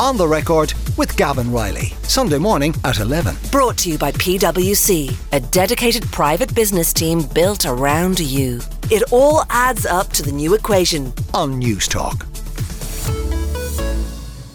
On the Record with Gavin Riley. Sunday morning at 11. Brought to you by PwC, a dedicated private business team built around you. It all adds up to the new equation. On Newstalk.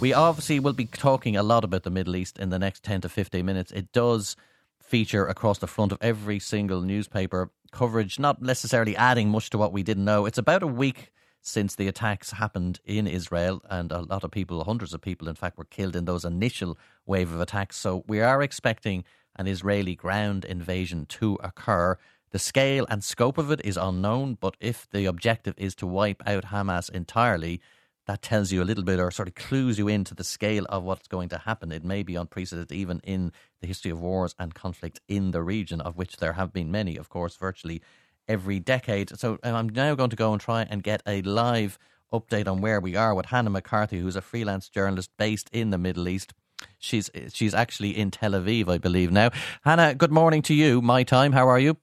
We obviously will be talking a lot about the Middle East in the next 10 to 15 minutes. It does feature across the front of every single newspaper coverage, not necessarily adding much to what we didn't know. It's about a week since the attacks happened in Israel, and a lot of people, hundreds of people, in fact, were killed in those initial wave of attacks. So we are expecting an Israeli ground invasion to occur. The scale and scope of it is unknown, but if the objective is to wipe out Hamas entirely, that tells you a little bit or sort of clues you into the scale of what's going to happen. It may be unprecedented even in the history of wars and conflict in the region, of which there have been many, of course, virtually every decade. So um, I'm now going to go and try and get a live update on where we are with Hannah McCarthy, who's a freelance journalist based in the Middle East. She's she's actually in Tel Aviv, I believe now. Hannah, good morning to you. My time. How are you?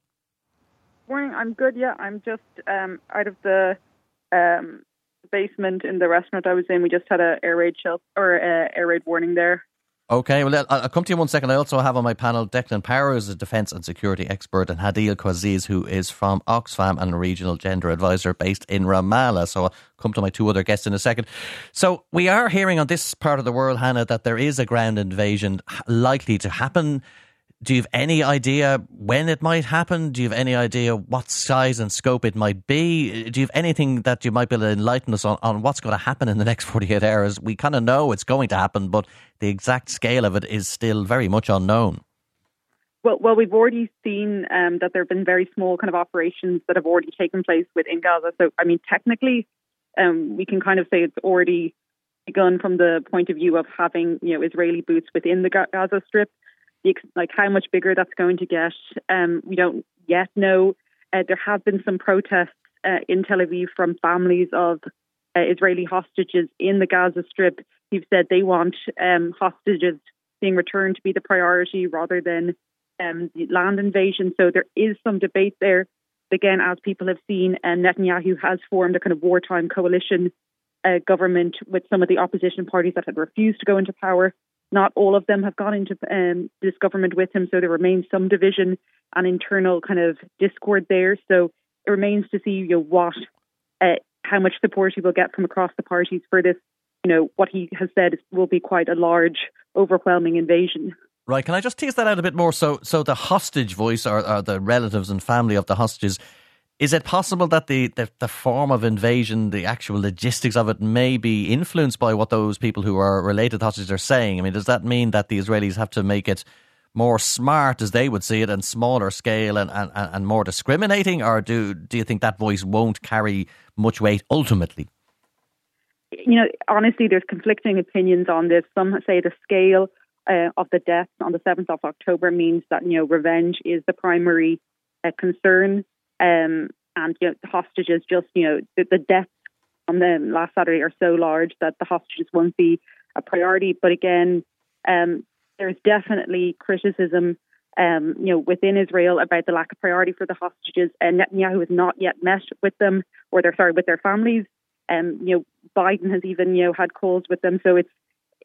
Morning. I'm good. Yeah, I'm just um, out of the um, basement in the restaurant I was in. We just had a air raid shelter or uh, air raid warning there. Okay, well, I'll come to you in one second. I also have on my panel Declan Power, who's a defence and security expert, and Hadeel Qazzaz, who is from Oxfam and a regional gender advisor based in Ramallah. So I'll come to my two other guests in a second. So we are hearing on this part of the world, Hannah, that there is a ground invasion likely to happen. Do you have any idea when it might happen? Do you have any idea what size and scope it might be? Do you have anything that you might be able to enlighten us on, on what's going to happen in the next 48 hours? We kind of know it's going to happen, but the exact scale of it is still very much unknown. Well, well, we've already seen um, that there have been very small kind of operations that have already taken place within Gaza. So, I mean, technically, um, we can kind of say it's already begun from the point of view of having, you know, Israeli boots within the Gaza Strip like how much bigger that's going to get. Um, we don't yet know. Uh, there have been some protests uh, in Tel Aviv from families of uh, Israeli hostages in the Gaza Strip who've said they want um, hostages being returned to be the priority rather than um, the land invasion. So there is some debate there. Again, as people have seen, uh, Netanyahu has formed a kind of wartime coalition uh, government with some of the opposition parties that had refused to go into power. Not all of them have gone into um, this government with him, so there remains some division and internal kind of discord there. So it remains to see you know, what, uh, how much support he will get from across the parties for this. You know what he has said will be quite a large, overwhelming invasion. Right. Can I just tease that out a bit more? So, so the hostage voice, or, or the relatives and family of the hostages, is it possible that the, the, the, form of invasion, the actual logistics of it, may be influenced by what those people who are related hostages are saying? I mean, does that mean that the Israelis have to make it more smart, as they would see it, and smaller scale and, and, and more discriminating? Or do, do you think that voice won't carry much weight ultimately? You know, honestly, there's conflicting opinions on this. Some say the scale uh, of the deaths on the 7th of October means that, you know, revenge is the primary uh, concern. Um, and you know, the hostages just, you know, the, the deaths on the last Saturday are so large that the hostages won't be a priority. But again, um, there's definitely criticism, um, you know, within Israel about the lack of priority for the hostages. And Netanyahu has not yet met with them, or they're sorry, with their families. Um, you know, Biden has even you know had calls with them. So it's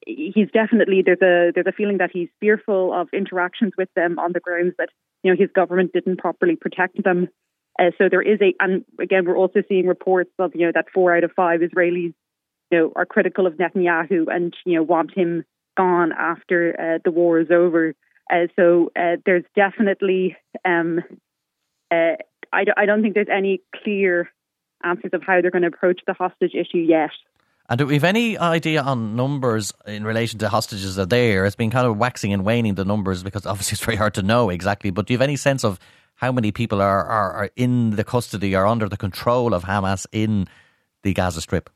he's definitely there's a there's a feeling that he's fearful of interactions with them on the grounds that you know his government didn't properly protect them uh, so there is a, and again, we're also seeing reports of, you know, that four out of five Israelis, you know, are critical of Netanyahu and, you know, want him gone after uh, the war is over. Uh, so uh, there's definitely, um, uh, I, I don't think there's any clear answers of how they're going to approach the hostage issue yet. And do we have any idea on numbers in relation to hostages that are there? It's been kind of waxing and waning the numbers because obviously it's very hard to know exactly. But do you have any sense of how many people are, are, are in the custody or under the control of Hamas in the Gaza Strip?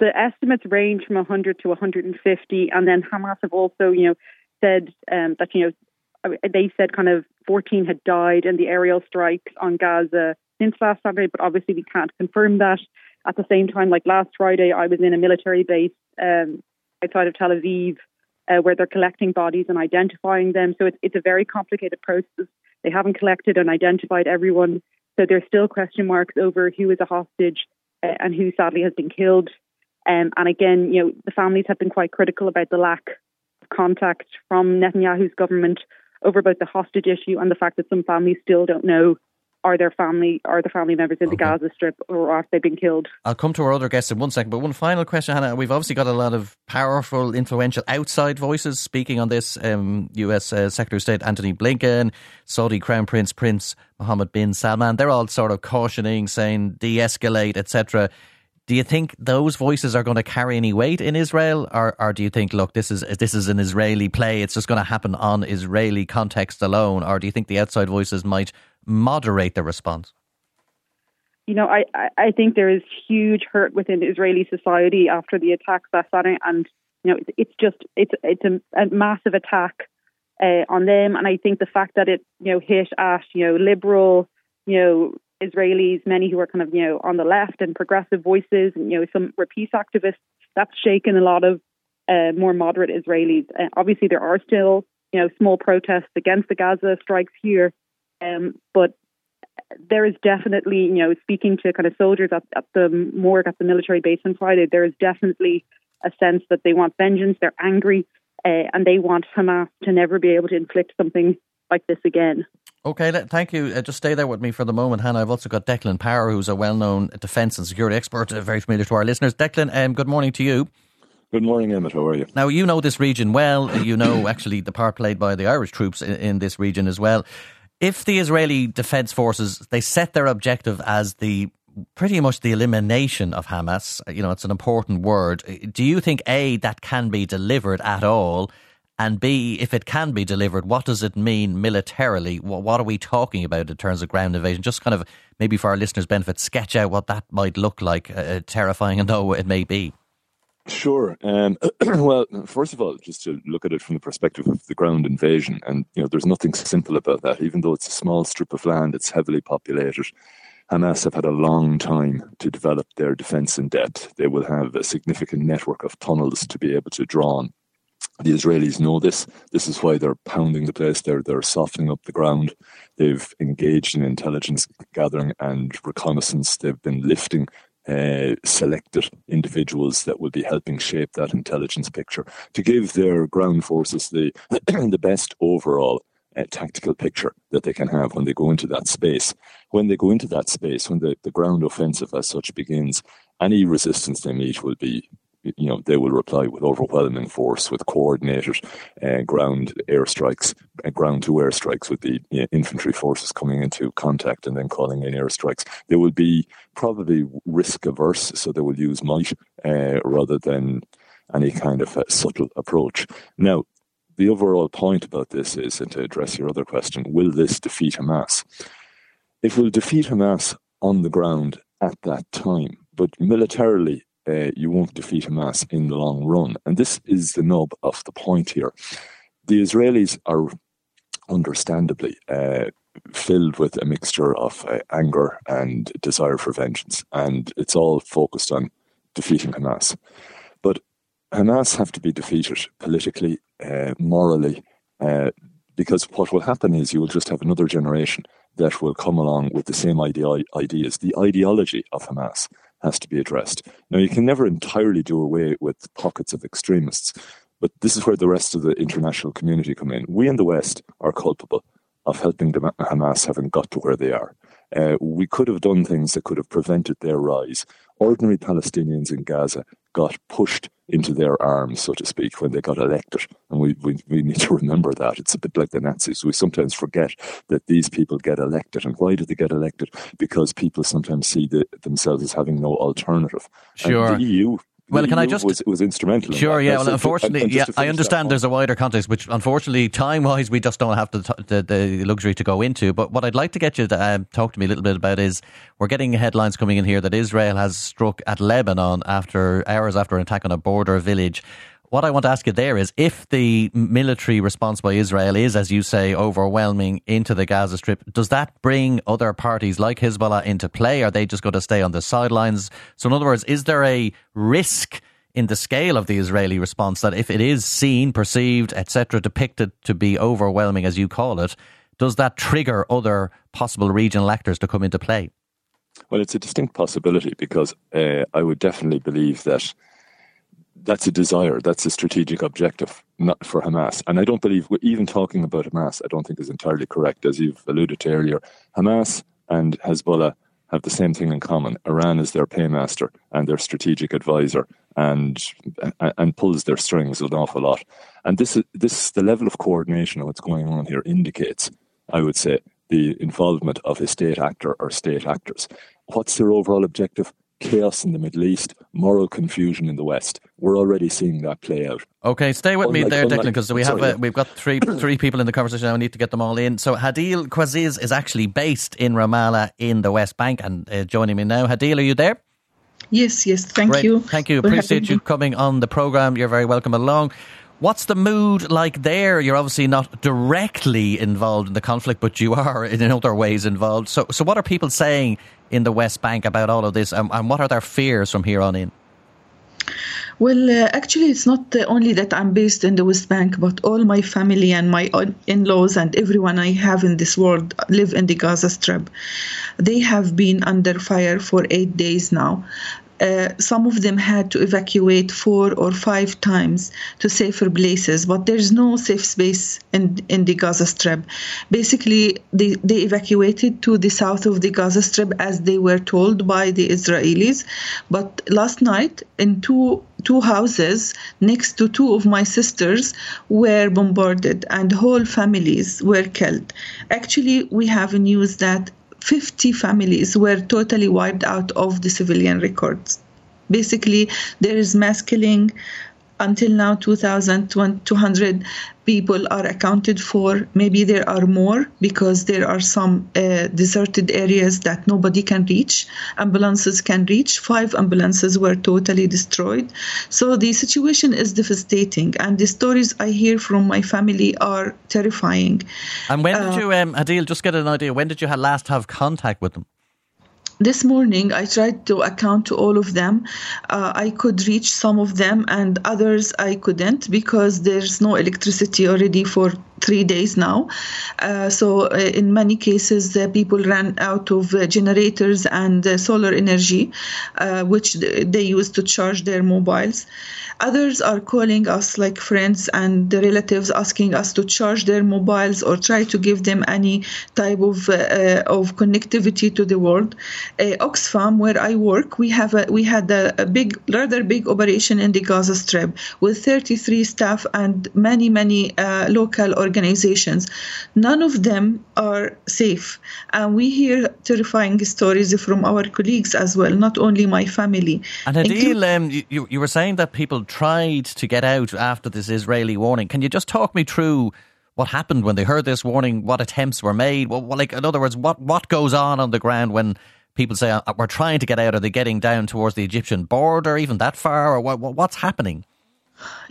The estimates range from 100 to 150, and then Hamas have also, you know, said um, that you know they said kind of 14 had died in the aerial strikes on Gaza since last Saturday, but obviously we can't confirm that. At the same time, like last Friday, I was in a military base um, outside of Tel Aviv uh, where they're collecting bodies and identifying them. So it's, it's a very complicated process. They haven't collected and identified everyone. So there's still question marks over who is a hostage uh, and who sadly has been killed. Um, and again, you know, the families have been quite critical about the lack of contact from Netanyahu's government over about the hostage issue and the fact that some families still don't know are their family are the family members in the. Gaza Strip or have they been killed? I'll come to our other guests in one second, but one final question, Hannah. We've obviously got a lot of powerful, influential outside voices speaking on this. Um, U.S. Uh, Secretary of State Antony Blinken, Saudi Crown Prince Prince Mohammed bin Salman. They're all sort of cautioning, saying de-escalate, etc. Do you think those voices are going to carry any weight in Israel, or, or do you think, look, this is this is an Israeli play; it's just going to happen on Israeli context alone, or do you think the outside voices might moderate the response? You know, I, I think there is huge hurt within Israeli society after the attacks last Saturday, and you know, it's just it's it's a, a massive attack uh, on them, and I think the fact that it you know hit at you know liberal you know Israelis, many who are kind of, you know, on the left and progressive voices, and, you know, some were peace activists. That's shaken a lot of uh, more moderate Israelis. Uh, obviously, there are still, you know, small protests against the Gaza strikes here, um, but there is definitely, you know, speaking to kind of soldiers at, at the morgue at the military base on Friday, there is definitely a sense that they want vengeance, they're angry, uh, and they want Hamas to never be able to inflict something like this again. Okay, thank you. Uh, just stay there with me for the moment, Hannah. I've also got Declan Power, who's a well-known defence and security expert, uh, very familiar to our listeners. Declan, um, good morning to you. Good morning, Emmet. How are you? Now, you know this region well. Uh, you know, actually, the part played by the Irish troops in, in this region as well. If the Israeli Defence Forces, they set their objective as the pretty much the elimination of Hamas, you know, it's an important word. Do you think, A, that can be delivered at all? And B, if it can be delivered, what does it mean militarily? What are we talking about in terms of ground invasion? Just kind of maybe for our listeners' benefit, sketch out what that might look like, uh, uh terrifying though it may be. Sure. Um, well, first of all, just to look at it from the perspective of the ground invasion, and you know, there's nothing simple about that. Even though it's a small strip of land, it's heavily populated. Hamas have had a long time to develop their defense in depth. They will have a significant network of tunnels to be able to draw on. The Israelis know this. This is why they're pounding the place. They're they're softening up the ground. They've engaged in intelligence gathering and reconnaissance. They've been lifting uh, selected individuals that will be helping shape that intelligence picture to give their ground forces the the best overall uh, tactical picture that they can have when they go into that space. When they go into that space, when the, the ground offensive as such begins, any resistance they meet will be you know, they will reply with overwhelming force, with coordinated uh, ground airstrikes, uh, ground to airstrikes with the you know, infantry forces coming into contact and then calling in airstrikes. They will be probably risk averse, so they will use might uh, rather than any kind of subtle approach. Now, the overall point about this is, and to address your other question, will this defeat Hamas? It will defeat Hamas on the ground at that time, but militarily uh, you won't defeat Hamas in the long run. And this is the nub of the point here. The Israelis are understandably uh, filled with a mixture of uh, anger and desire for vengeance, and it's all focused on defeating Hamas. But Hamas have to be defeated politically, uh, morally, uh, because what will happen is you will just have another generation that will come along with the same idea- ideas. The ideology of Hamas has to be addressed. Now, you can never entirely do away with pockets of extremists, but this is where the rest of the international community come in. We in the West are culpable of helping Hamas having got to where they are. Uh, we could have done things that could have prevented their rise. Ordinary Palestinians in Gaza got pushed into their arms, so to speak, when they got elected. And we, we, we need to remember that. It's a bit like the Nazis. We sometimes forget that these people get elected. And why do they get elected? Because people sometimes see the, themselves as having no alternative. Sure. And the EU well, can I just was, was instrumental? Sure, in yeah. Well, unfortunately, yeah, I understand there's a wider context, which unfortunately, time-wise, we just don't have the, the, the luxury to go into. But what I'd like to get you to uh, talk to me a little bit about is we're getting headlines coming in here that Israel has struck at Lebanon after hours after an attack on a border village what I want to ask you there is if the military response by Israel is, as you say, overwhelming into the Gaza Strip, does that bring other parties like Hezbollah into play? Are they just going to stay on the sidelines? So, in other words, is there a risk? in the scale of the Israeli response that if it is seen, perceived, etc., depicted to be overwhelming, as you call it, does that trigger other possible regional actors to come into play? Well, it's a distinct possibility because uh, I would definitely believe that that's a desire, that's a strategic objective, not for Hamas. And I don't believe even talking about Hamas, I don't think is entirely correct, as you've alluded to earlier. Hamas and Hezbollah have the same thing in common. Iran is their paymaster and their strategic advisor, and and pulls their strings an awful lot. And this is this the level of coordination of what's going on here indicates, I would say, the involvement of a state actor or state actors. What's their overall objective? chaos in the Middle East, moral confusion in the West. We're already seeing that play out. Okay, stay with unlike, me there, Declan, because we have sorry, uh, we've got three three people in the conversation. I need to get them all in. So Hadeel Qazzaz is actually based in Ramallah in the West Bank, and uh, joining me now, Hadeel, are you there? Yes, yes. Thank Great. you. Thank you. Appreciate you coming on the program. You're very welcome along. What's the mood like there? You're obviously not directly involved in the conflict, but you are in other ways involved. So, so what are people saying in the West Bank about all of this, and, and what are their fears from here on in? Well, uh, actually, it's not uh, only that I'm based in the West Bank, but all my family and my in laws and everyone I have in this world live in the Gaza Strip. They have been under fire for eight days now. Uh, some of them had to evacuate four or five times to safer places, but there's no safe space in, in the Gaza Strip. Basically, they, they evacuated to the south of the Gaza Strip as they were told by the Israelis. But last night, in two two houses next to two of my sisters were bombarded and whole families were killed. Actually, we have news that 50 families were totally wiped out of the civilian records. Basically, there is mass killing. Until now, 2,200 people are accounted for. Maybe there are more because there are some uh, deserted areas that nobody can reach. Ambulances can reach. Five ambulances were totally destroyed. So the situation is devastating, and the stories I hear from my family are terrifying. And when did uh, you, um, Hadeel, just get an idea? When did you last have contact with them? This morning I tried to account to all of them. Uh, I could reach some of them and others I couldn't because there's no electricity already for three days now. Uh, so uh, in many cases, uh, people ran out of uh, generators and solar energy, which they use to charge their mobiles. Others are calling us, like friends and relatives, asking us to charge their mobiles or try to give them any type of uh, of connectivity to the world. Uh, Oxfam, where I work, we have a, we had a, a, big, rather big operation in the Gaza Strip with 33 staff and many many uh, local organizations. Organizations, none of them are safe, and we hear terrifying stories from our colleagues as well, not only my family. And Hadeel, um, you, you were saying that people tried to get out after this Israeli warning. Can you just talk me through what happened when they heard this warning? What attempts were made? Well, like in other words, what what goes on on the ground when people say uh, we're trying to get out? Are they getting down towards the Egyptian border, even that far, or what, what's happening?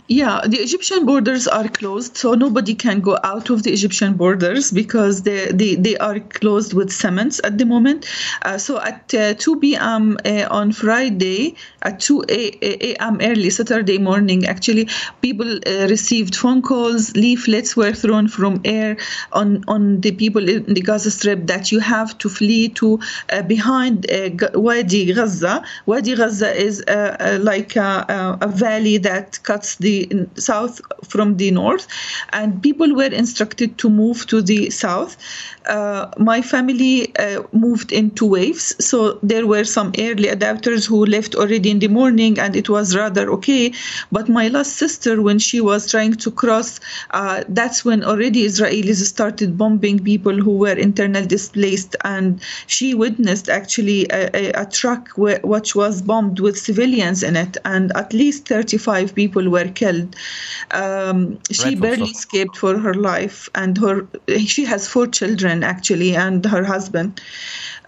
Yeah, the Egyptian borders are closed, so nobody can go out of the Egyptian borders because they, they, they are closed with cements at the moment. Uh, so at uh, 2 p.m. Uh, on Friday, at 2 a.m. early Saturday morning, actually, people uh, received phone calls, leaflets were thrown from air on, on the people in the Gaza Strip that you have to flee to uh, behind uh, Wadi Gaza. Wadi Gaza is like a, a valley that cuts the south from the north, and people were instructed to move to the south. Uh, my family uh, moved in two waves, so there were some early adapters who left already in the morning, and it was rather okay. But my last sister, when she was trying to cross, uh, that's when already Israelis started bombing people who were internal displaced, and she witnessed actually a, a, a truck where, which was bombed with civilians in it, and at least 35 people were killed. Um, she barely escaped for her life, and her she has four children actually, and her husband.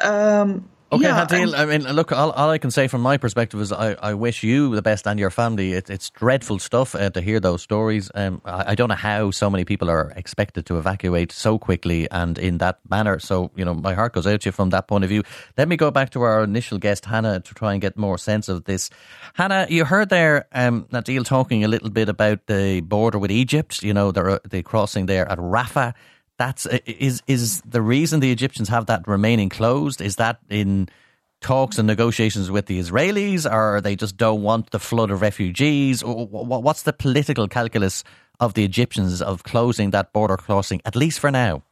Um, Okay, yeah, I mean, look, all, all, I can say from my perspective is I, I wish you the best and your family. It, it's dreadful stuff uh, to hear those stories. Um, I, I, don't know how so many people are expected to evacuate so quickly and in that manner. So, you know, my heart goes out to you from that point of view. Let me go back to our initial guest, Hannah, to try and get more sense of this. Hannah, you heard there um, Hadeel talking a little bit about the border with Egypt, you know, the, the crossing there at Rafah that's is is the reason the Egyptians have that remaining closed. Is that in talks and negotiations with the Israelis, or they just don't want the flood of refugees? Or what's the political calculus of the Egyptians of closing that border crossing, at least for now?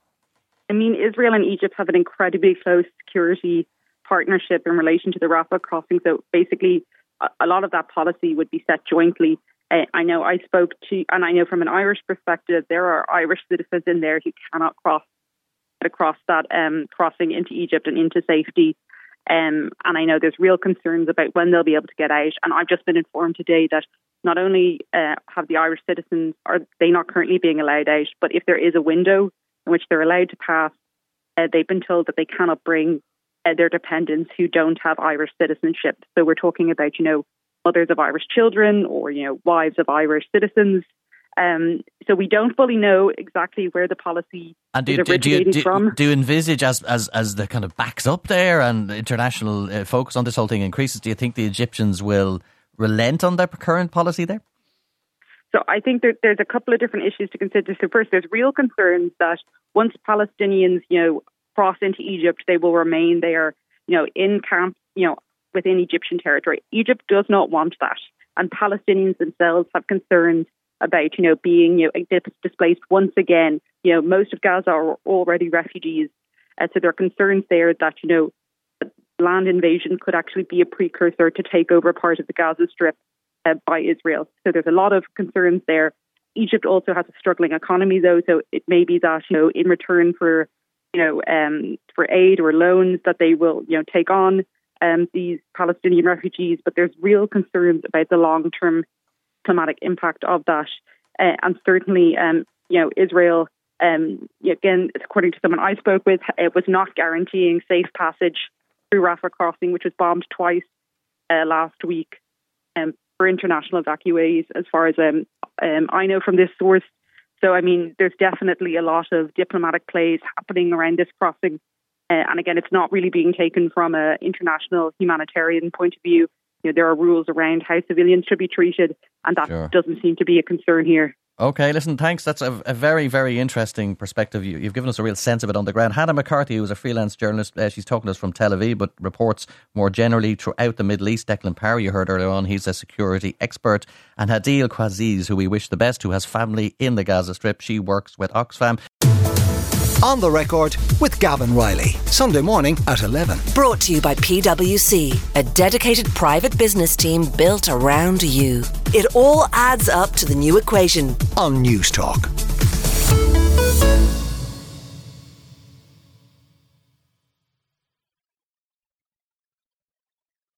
I mean, Israel and Egypt have an incredibly close security partnership in relation to the Rafah crossing. So basically, a lot of that policy would be set jointly. I know I spoke to, and I know from an Irish perspective, there are Irish citizens in there who cannot cross across that um, crossing into Egypt and into safety. Um, and I know there's real concerns about when they'll be able to get out. And I've just been informed today that not only uh, have the Irish citizens are they not currently being allowed out, but if there is a window in which they're allowed to pass, uh, they've been told that they cannot bring uh, their dependents who don't have Irish citizenship. So we're talking about, you know, mothers of Irish children or, you know, wives of Irish citizens. Um, so we don't fully know exactly where the policy and do, is originating do, do, from. Do you envisage as, as as the kind of backs up there and international uh, focus on this whole thing increases? Do you think the Egyptians will relent on their current policy there? So I think there, there's a couple of different issues to consider. So first, there's real concerns that once Palestinians, you know, cross into Egypt, they will remain there, you know, in camps, you know, within Egyptian territory. Egypt does not want that, and Palestinians themselves have concerns about, you know, being you know displaced once again. You know, most of Gaza are already refugees, uh, so there are concerns there that you know land invasion could actually be a precursor to take over part of the Gaza Strip uh, by Israel. So there's a lot of concerns there. Egypt also has a struggling economy, though, so it may be that you know, in return for you know um, for aid or loans, that they will you know take on um, these Palestinian refugees. But there's real concerns about the long-term climatic impact of that, uh, and certainly, um, you know, Israel. Um, again, according to someone I spoke with, it was not guaranteeing safe passage through Rafah crossing, which was bombed twice uh, last week um, for international evacuees, as far as um, um, I know from this source. So, I mean, there's definitely a lot of diplomatic plays happening around this crossing. Uh, and again, it's not really being taken from an international humanitarian point of view. You know, there are rules around how civilians should be treated, and that sure. doesn't seem to be a concern here. Okay, listen, thanks. That's a, a very, very interesting perspective. You, have given us a real sense of it on the ground. Hannah McCarthy, who's a freelance journalist, uh, she's talking to us from Tel Aviv, but reports more generally throughout the Middle East. Declan Power, you heard earlier on, he's a security expert. And Hadeel Qazzaz, who we wish the best, who has family in the Gaza Strip. She works with Oxfam. On the record with Gavin Riley, Sunday morning at 11. Brought to you by PwC, a dedicated private business team built around you. It all adds up to the new equation on News Newstalk.